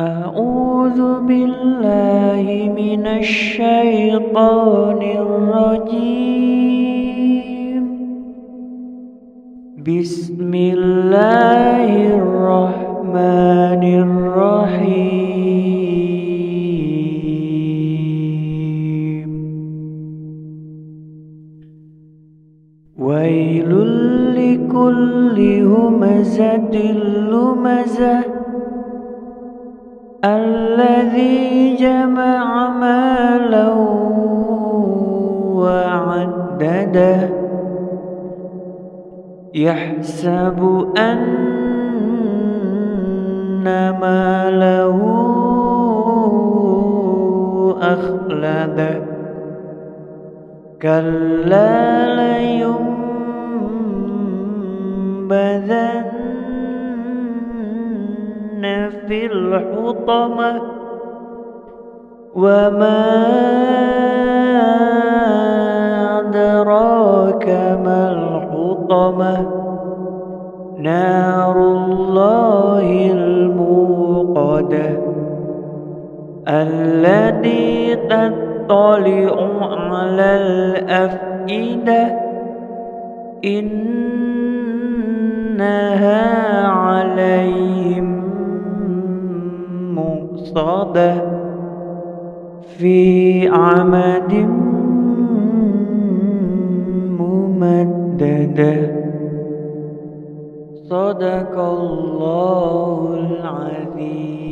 أعوذ بالله من الشيطان الرجيم. بسم الله الرحمن الرحيم. ويل لكل همزة لمزة الذي جمع مالا وعدده. يحسب أن ماله أخلده. كلا لينبذن في الحطمة وما أدراك ما الحطمة؟ نار الله الموقدة التي تطلع على الأفئدة. إنها عليهم مؤصدة في عمد ممددة. صدق الله العظيم.